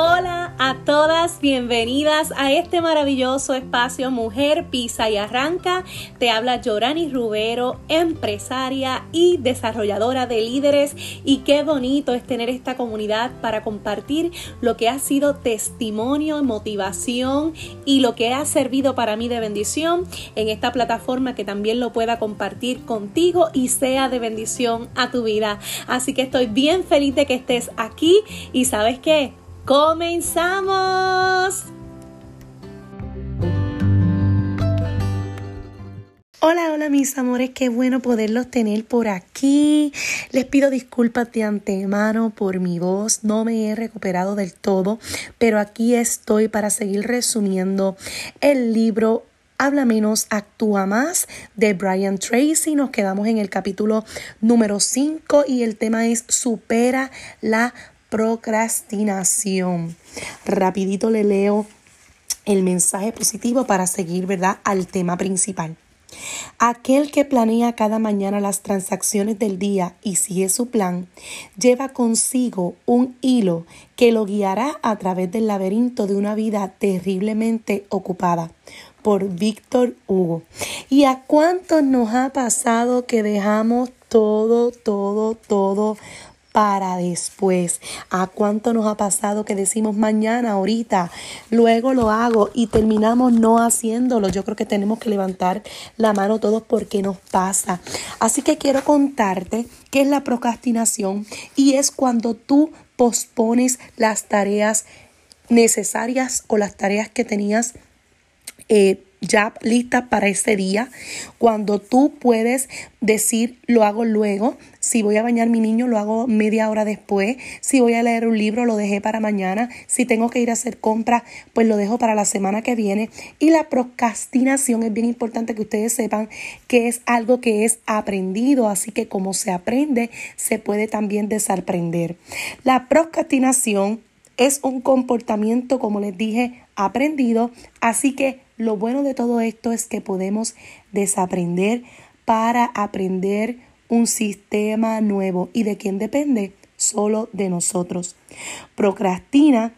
Hola a todas, bienvenidas a este maravilloso espacio Mujer Pisa y Arranca. Te habla Yorani Rubero, empresaria y desarrolladora de líderes. Y qué bonito es tener esta comunidad para compartir lo que ha sido testimonio, motivación y lo que ha servido para mí de bendición en esta plataforma que también lo pueda compartir contigo y sea de bendición a tu vida. Así que estoy bien feliz de que estés aquí y sabes qué ¡Comenzamos! Hola, hola mis amores, qué bueno poderlos tener por aquí. Les pido disculpas de antemano por mi voz, no me he recuperado del todo, pero aquí estoy para seguir resumiendo el libro Habla menos, actúa más de Brian Tracy. Nos quedamos en el capítulo número 5 y el tema es supera la procrastinación. Rapidito le leo el mensaje positivo para seguir, ¿verdad?, al tema principal. Aquel que planea cada mañana las transacciones del día y sigue su plan, lleva consigo un hilo que lo guiará a través del laberinto de una vida terriblemente ocupada por Víctor Hugo. ¿Y a cuántos nos ha pasado que dejamos todo, todo, todo para después. ¿A cuánto nos ha pasado que decimos mañana, ahorita, luego lo hago y terminamos no haciéndolo? Yo creo que tenemos que levantar la mano todos porque nos pasa. Así que quiero contarte qué es la procrastinación y es cuando tú pospones las tareas necesarias o las tareas que tenías eh, ya lista para ese día, cuando tú puedes decir lo hago luego, si voy a bañar mi niño lo hago media hora después, si voy a leer un libro lo dejé para mañana, si tengo que ir a hacer compras pues lo dejo para la semana que viene. Y la procrastinación es bien importante que ustedes sepan que es algo que es aprendido, así que como se aprende se puede también desaprender. La procrastinación es un comportamiento, como les dije, aprendido, así que lo bueno de todo esto es que podemos desaprender para aprender un sistema nuevo. ¿Y de quién depende? Solo de nosotros. Procrastina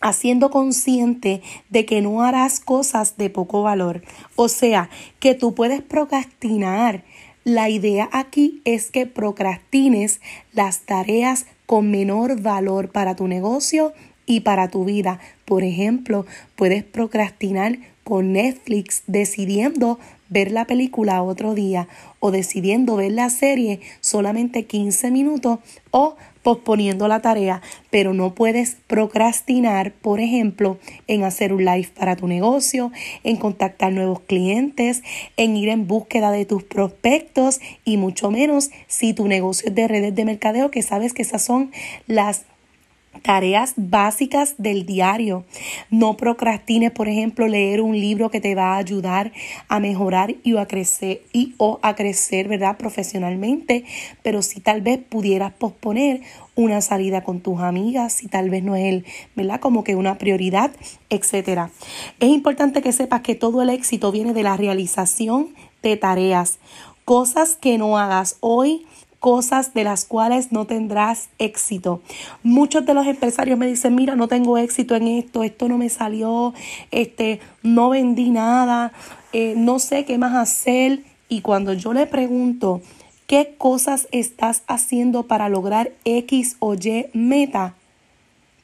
haciendo consciente de que no harás cosas de poco valor. O sea, que tú puedes procrastinar. La idea aquí es que procrastines las tareas con menor valor para tu negocio y para tu vida. Por ejemplo, puedes procrastinar con Netflix decidiendo ver la película otro día o decidiendo ver la serie solamente 15 minutos o posponiendo la tarea, pero no puedes procrastinar, por ejemplo, en hacer un live para tu negocio, en contactar nuevos clientes, en ir en búsqueda de tus prospectos y mucho menos si tu negocio es de redes de mercadeo, que sabes que esas son las tareas básicas del diario. No procrastines, por ejemplo, leer un libro que te va a ayudar a mejorar y a crecer y o a crecer, ¿verdad? profesionalmente, pero si tal vez pudieras posponer una salida con tus amigas, si tal vez no es el, ¿verdad? Como que una prioridad, etcétera. Es importante que sepas que todo el éxito viene de la realización de tareas, cosas que no hagas hoy cosas de las cuales no tendrás éxito. Muchos de los empresarios me dicen, mira, no tengo éxito en esto, esto no me salió, este, no vendí nada, eh, no sé qué más hacer. Y cuando yo le pregunto, ¿qué cosas estás haciendo para lograr X o Y meta?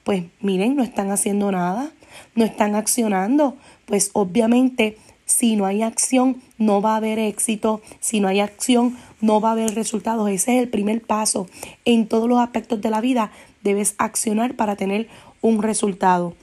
Pues miren, no están haciendo nada, no están accionando. Pues obviamente si no hay acción, no va a haber éxito. Si no hay acción, no va a haber resultados. Ese es el primer paso. En todos los aspectos de la vida debes accionar para tener un resultado.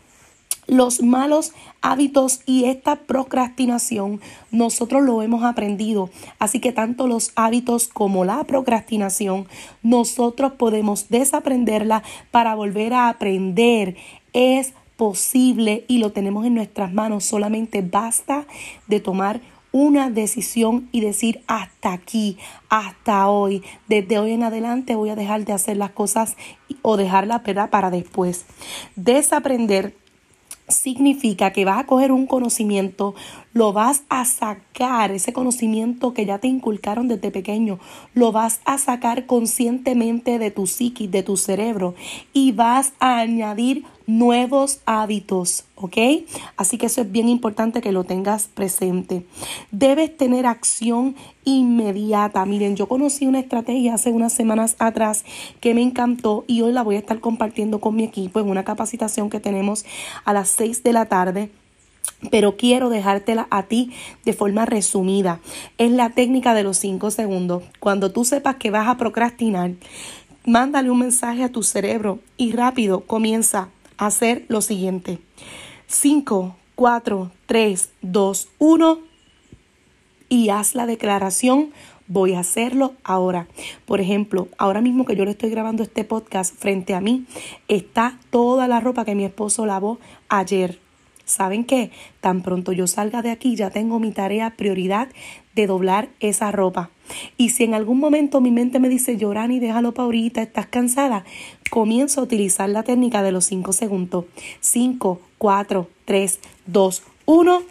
Los malos hábitos y esta procrastinación nosotros lo hemos aprendido. Así que tanto los hábitos como la procrastinación nosotros podemos desaprenderla para volver a aprender. Es posible y lo tenemos en nuestras manos. Solamente basta de tomar una decisión y decir hasta aquí, hasta hoy, desde hoy en adelante voy a dejar de hacer las cosas o dejarla para después. Desaprender significa que vas a coger un conocimiento, lo vas a sacar, ese conocimiento que ya te inculcaron desde pequeño, lo vas a sacar conscientemente de tu psiquis, de tu cerebro y vas a añadir nuevos hábitos, ¿ok? Así que eso es bien importante que lo tengas presente. Debes tener acción inmediata. Miren, yo conocí una estrategia hace unas semanas atrás que me encantó y hoy la voy a estar compartiendo con mi equipo en una capacitación que tenemos a las 6 de la tarde pero quiero dejártela a ti de forma resumida. Es la técnica de los 5 segundos. Cuando tú sepas que vas a procrastinar, mándale un mensaje a tu cerebro y rápido comienza hacer lo siguiente. 5, 4, 3, 2, 1 y haz la declaración voy a hacerlo ahora. Por ejemplo, ahora mismo que yo le estoy grabando este podcast frente a mí, está toda la ropa que mi esposo lavó ayer. ¿Saben qué? Tan pronto yo salga de aquí ya tengo mi tarea prioridad de doblar esa ropa. Y si en algún momento mi mente me dice, Llorani, déjalo para ahorita, estás cansada, comienzo a utilizar la técnica de los 5 segundos. 5, 4, 3, 2, 1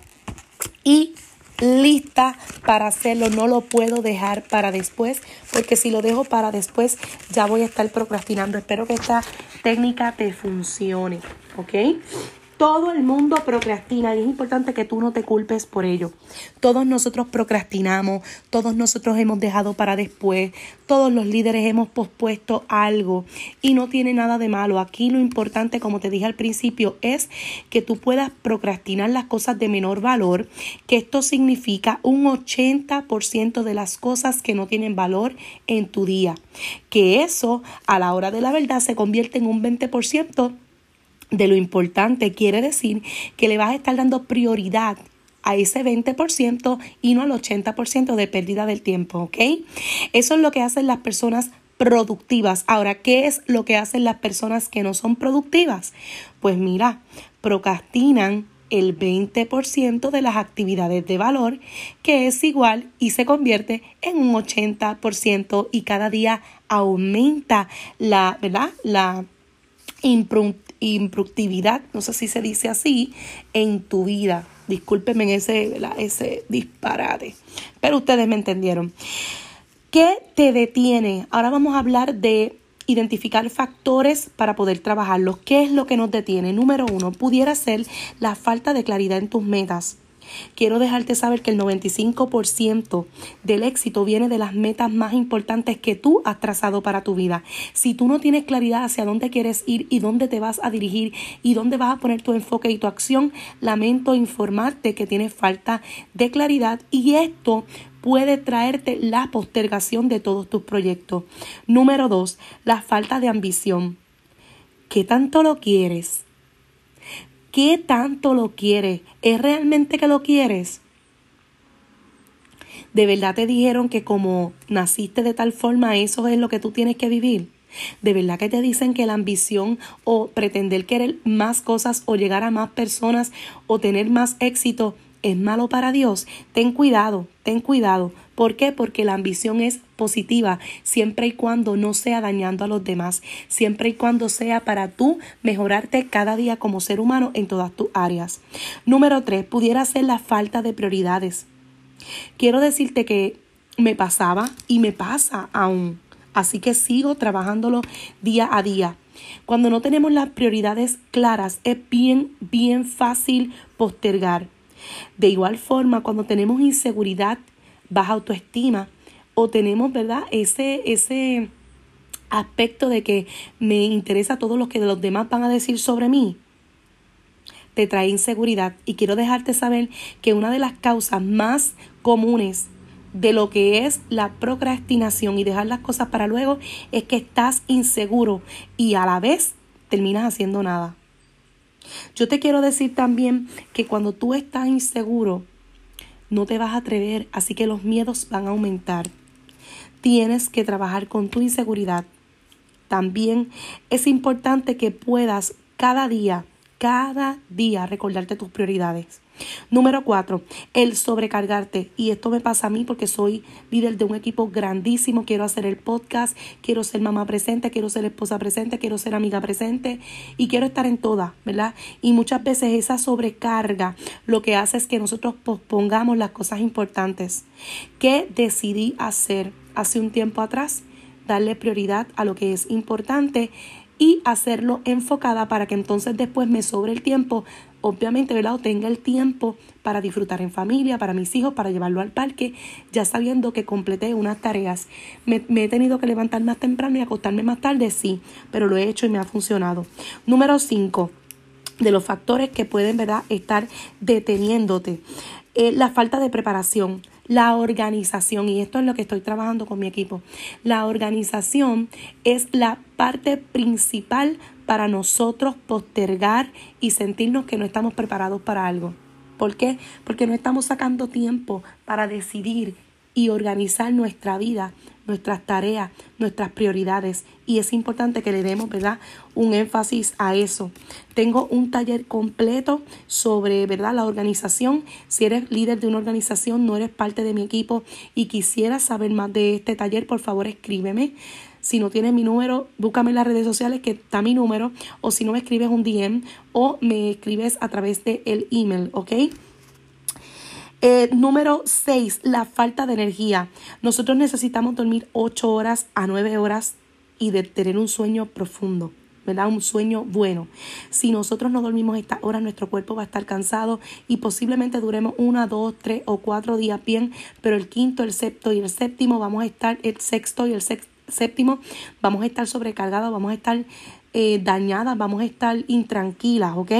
y lista para hacerlo. No lo puedo dejar para después, porque si lo dejo para después ya voy a estar procrastinando. Espero que esta técnica te funcione, ¿ok? Todo el mundo procrastina y es importante que tú no te culpes por ello. Todos nosotros procrastinamos, todos nosotros hemos dejado para después, todos los líderes hemos pospuesto algo y no tiene nada de malo. Aquí lo importante, como te dije al principio, es que tú puedas procrastinar las cosas de menor valor, que esto significa un 80% de las cosas que no tienen valor en tu día. Que eso a la hora de la verdad se convierte en un 20% de lo importante quiere decir que le vas a estar dando prioridad a ese 20% y no al 80% de pérdida del tiempo, ¿ok? Eso es lo que hacen las personas productivas. Ahora, ¿qué es lo que hacen las personas que no son productivas? Pues mira, procrastinan el 20% de las actividades de valor, que es igual y se convierte en un 80% y cada día aumenta la, ¿verdad? La improductividad, no sé si se dice así, en tu vida. Discúlpenme ese, ese disparate, pero ustedes me entendieron. ¿Qué te detiene? Ahora vamos a hablar de identificar factores para poder trabajarlos. ¿Qué es lo que nos detiene? Número uno, pudiera ser la falta de claridad en tus metas. Quiero dejarte saber que el 95% del éxito viene de las metas más importantes que tú has trazado para tu vida. Si tú no tienes claridad hacia dónde quieres ir y dónde te vas a dirigir y dónde vas a poner tu enfoque y tu acción, lamento informarte que tienes falta de claridad y esto puede traerte la postergación de todos tus proyectos. Número dos, la falta de ambición. ¿Qué tanto lo quieres? ¿Qué tanto lo quieres? ¿Es realmente que lo quieres? ¿De verdad te dijeron que como naciste de tal forma, eso es lo que tú tienes que vivir? ¿De verdad que te dicen que la ambición o pretender querer más cosas o llegar a más personas o tener más éxito es malo para Dios? Ten cuidado, ten cuidado. ¿Por qué? Porque la ambición es positiva siempre y cuando no sea dañando a los demás, siempre y cuando sea para tú mejorarte cada día como ser humano en todas tus áreas. Número tres, pudiera ser la falta de prioridades. Quiero decirte que me pasaba y me pasa aún. Así que sigo trabajándolo día a día. Cuando no tenemos las prioridades claras, es bien, bien fácil postergar. De igual forma, cuando tenemos inseguridad, baja autoestima, o tenemos, ¿verdad? Ese, ese aspecto de que me interesa todo lo que los demás van a decir sobre mí, te trae inseguridad. Y quiero dejarte saber que una de las causas más comunes de lo que es la procrastinación y dejar las cosas para luego es que estás inseguro y a la vez terminas haciendo nada. Yo te quiero decir también que cuando tú estás inseguro, no te vas a atrever, así que los miedos van a aumentar. Tienes que trabajar con tu inseguridad. También es importante que puedas cada día, cada día recordarte tus prioridades. Número cuatro, el sobrecargarte. Y esto me pasa a mí porque soy líder de un equipo grandísimo. Quiero hacer el podcast, quiero ser mamá presente, quiero ser esposa presente, quiero ser amiga presente y quiero estar en todas, ¿verdad? Y muchas veces esa sobrecarga lo que hace es que nosotros pospongamos las cosas importantes. ¿Qué decidí hacer hace un tiempo atrás? Darle prioridad a lo que es importante y hacerlo enfocada para que entonces después me sobre el tiempo, obviamente, ¿verdad? O tenga el tiempo para disfrutar en familia, para mis hijos, para llevarlo al parque, ya sabiendo que completé unas tareas. Me, he tenido que levantar más temprano y acostarme más tarde, sí, pero lo he hecho y me ha funcionado. Número 5 de los factores que pueden ¿verdad? estar deteniéndote. Eh, la falta de preparación, la organización, y esto es lo que estoy trabajando con mi equipo. La organización es la parte principal para nosotros postergar y sentirnos que no estamos preparados para algo. ¿Por qué? Porque no estamos sacando tiempo para decidir y organizar nuestra vida, nuestras tareas, nuestras prioridades. Y es importante que le demos, ¿verdad? Un énfasis a eso. Tengo un taller completo sobre, ¿verdad? La organización. Si eres líder de una organización, no eres parte de mi equipo y quisieras saber más de este taller, por favor escríbeme. Si no tienes mi número, búscame en las redes sociales que está mi número. O si no me escribes un DM o me escribes a través del el email, ¿ok? Eh, número 6, la falta de energía. Nosotros necesitamos dormir 8 horas a 9 horas y de tener un sueño profundo. ¿verdad? Un sueño bueno. Si nosotros no dormimos estas horas, nuestro cuerpo va a estar cansado y posiblemente duremos una, dos, tres o cuatro días bien, pero el quinto, el sexto y el séptimo vamos a estar, el sexto y el séptimo, vamos a estar sobrecargados, vamos a estar eh, dañadas, vamos a estar intranquilas, ¿ok?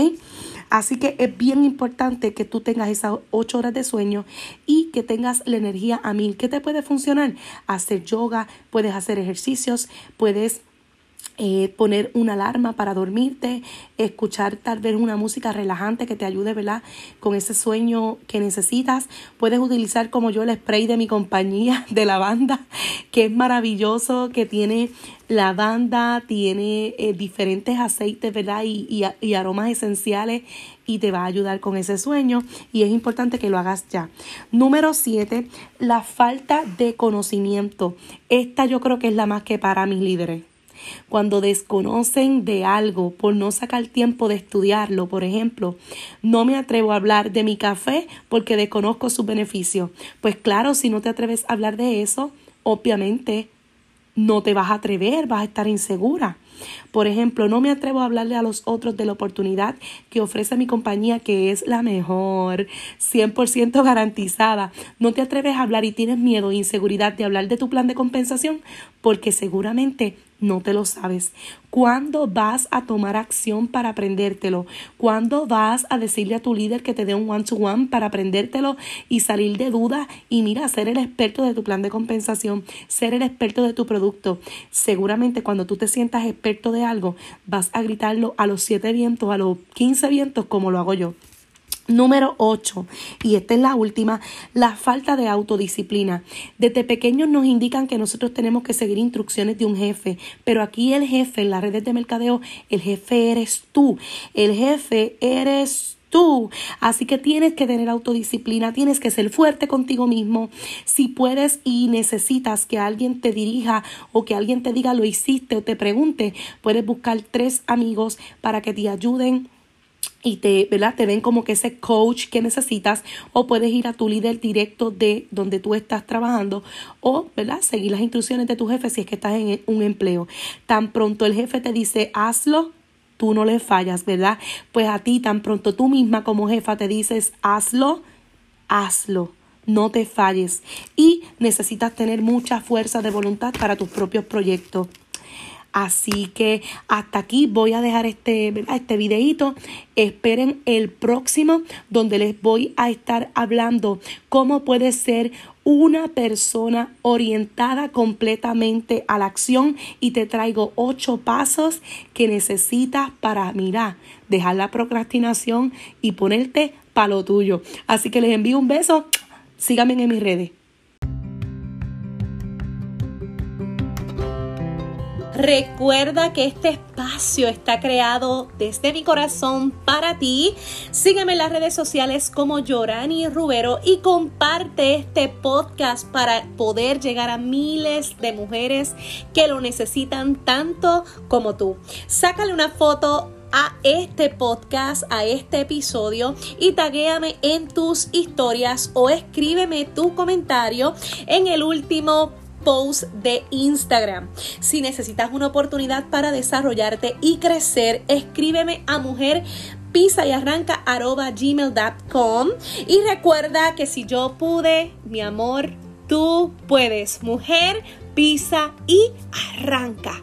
Así que es bien importante que tú tengas esas ocho horas de sueño y que tengas la energía a mil. ¿Qué te puede funcionar? Hacer yoga, puedes hacer ejercicios, puedes eh, poner una alarma para dormirte, escuchar tal vez una música relajante que te ayude, ¿verdad? Con ese sueño que necesitas. Puedes utilizar como yo el spray de mi compañía de lavanda, que es maravilloso, que tiene lavanda, tiene eh, diferentes aceites, ¿verdad? Y, y, y aromas esenciales y te va a ayudar con ese sueño y es importante que lo hagas ya. Número 7, la falta de conocimiento. Esta yo creo que es la más que para mis líderes cuando desconocen de algo por no sacar tiempo de estudiarlo, por ejemplo, no me atrevo a hablar de mi café porque desconozco sus beneficios. Pues claro, si no te atreves a hablar de eso, obviamente no te vas a atrever, vas a estar insegura. Por ejemplo, no me atrevo a hablarle a los otros de la oportunidad que ofrece mi compañía, que es la mejor, 100% garantizada. No te atreves a hablar y tienes miedo e inseguridad de hablar de tu plan de compensación porque seguramente no te lo sabes. ¿Cuándo vas a tomar acción para aprendértelo? ¿Cuándo vas a decirle a tu líder que te dé un one-to-one para aprendértelo y salir de duda y mira, ser el experto de tu plan de compensación, ser el experto de tu producto? Seguramente cuando tú te sientas experto de algo, vas a gritarlo a los siete vientos, a los quince vientos, como lo hago yo. Número 8, y esta es la última, la falta de autodisciplina. Desde pequeños nos indican que nosotros tenemos que seguir instrucciones de un jefe, pero aquí el jefe en las redes de mercadeo, el jefe eres tú, el jefe eres tú. Así que tienes que tener autodisciplina, tienes que ser fuerte contigo mismo. Si puedes y necesitas que alguien te dirija o que alguien te diga lo hiciste o te pregunte, puedes buscar tres amigos para que te ayuden y te, ¿verdad? te den como que ese coach que necesitas o puedes ir a tu líder directo de donde tú estás trabajando o ¿verdad? seguir las instrucciones de tu jefe si es que estás en un empleo. Tan pronto el jefe te dice hazlo, tú no le fallas, ¿verdad? Pues a ti tan pronto tú misma como jefa te dices hazlo, hazlo. No te falles y necesitas tener mucha fuerza de voluntad para tus propios proyectos. Así que hasta aquí voy a dejar este, este videito. Esperen el próximo donde les voy a estar hablando cómo puede ser una persona orientada completamente a la acción y te traigo ocho pasos que necesitas para, mirar, dejar la procrastinación y ponerte para lo tuyo. Así que les envío un beso. Síganme en mis redes. Recuerda que este espacio está creado desde mi corazón para ti. Sígueme en las redes sociales como Yorani Rubero y comparte este podcast para poder llegar a miles de mujeres que lo necesitan tanto como tú. Sácale una foto a este podcast, a este episodio y taguéame en tus historias o escríbeme tu comentario en el último posts de Instagram. Si necesitas una oportunidad para desarrollarte y crecer, escríbeme a mujer pisa y arranca arroba gmail.com y recuerda que si yo pude, mi amor, tú puedes. Mujer, pisa y arranca.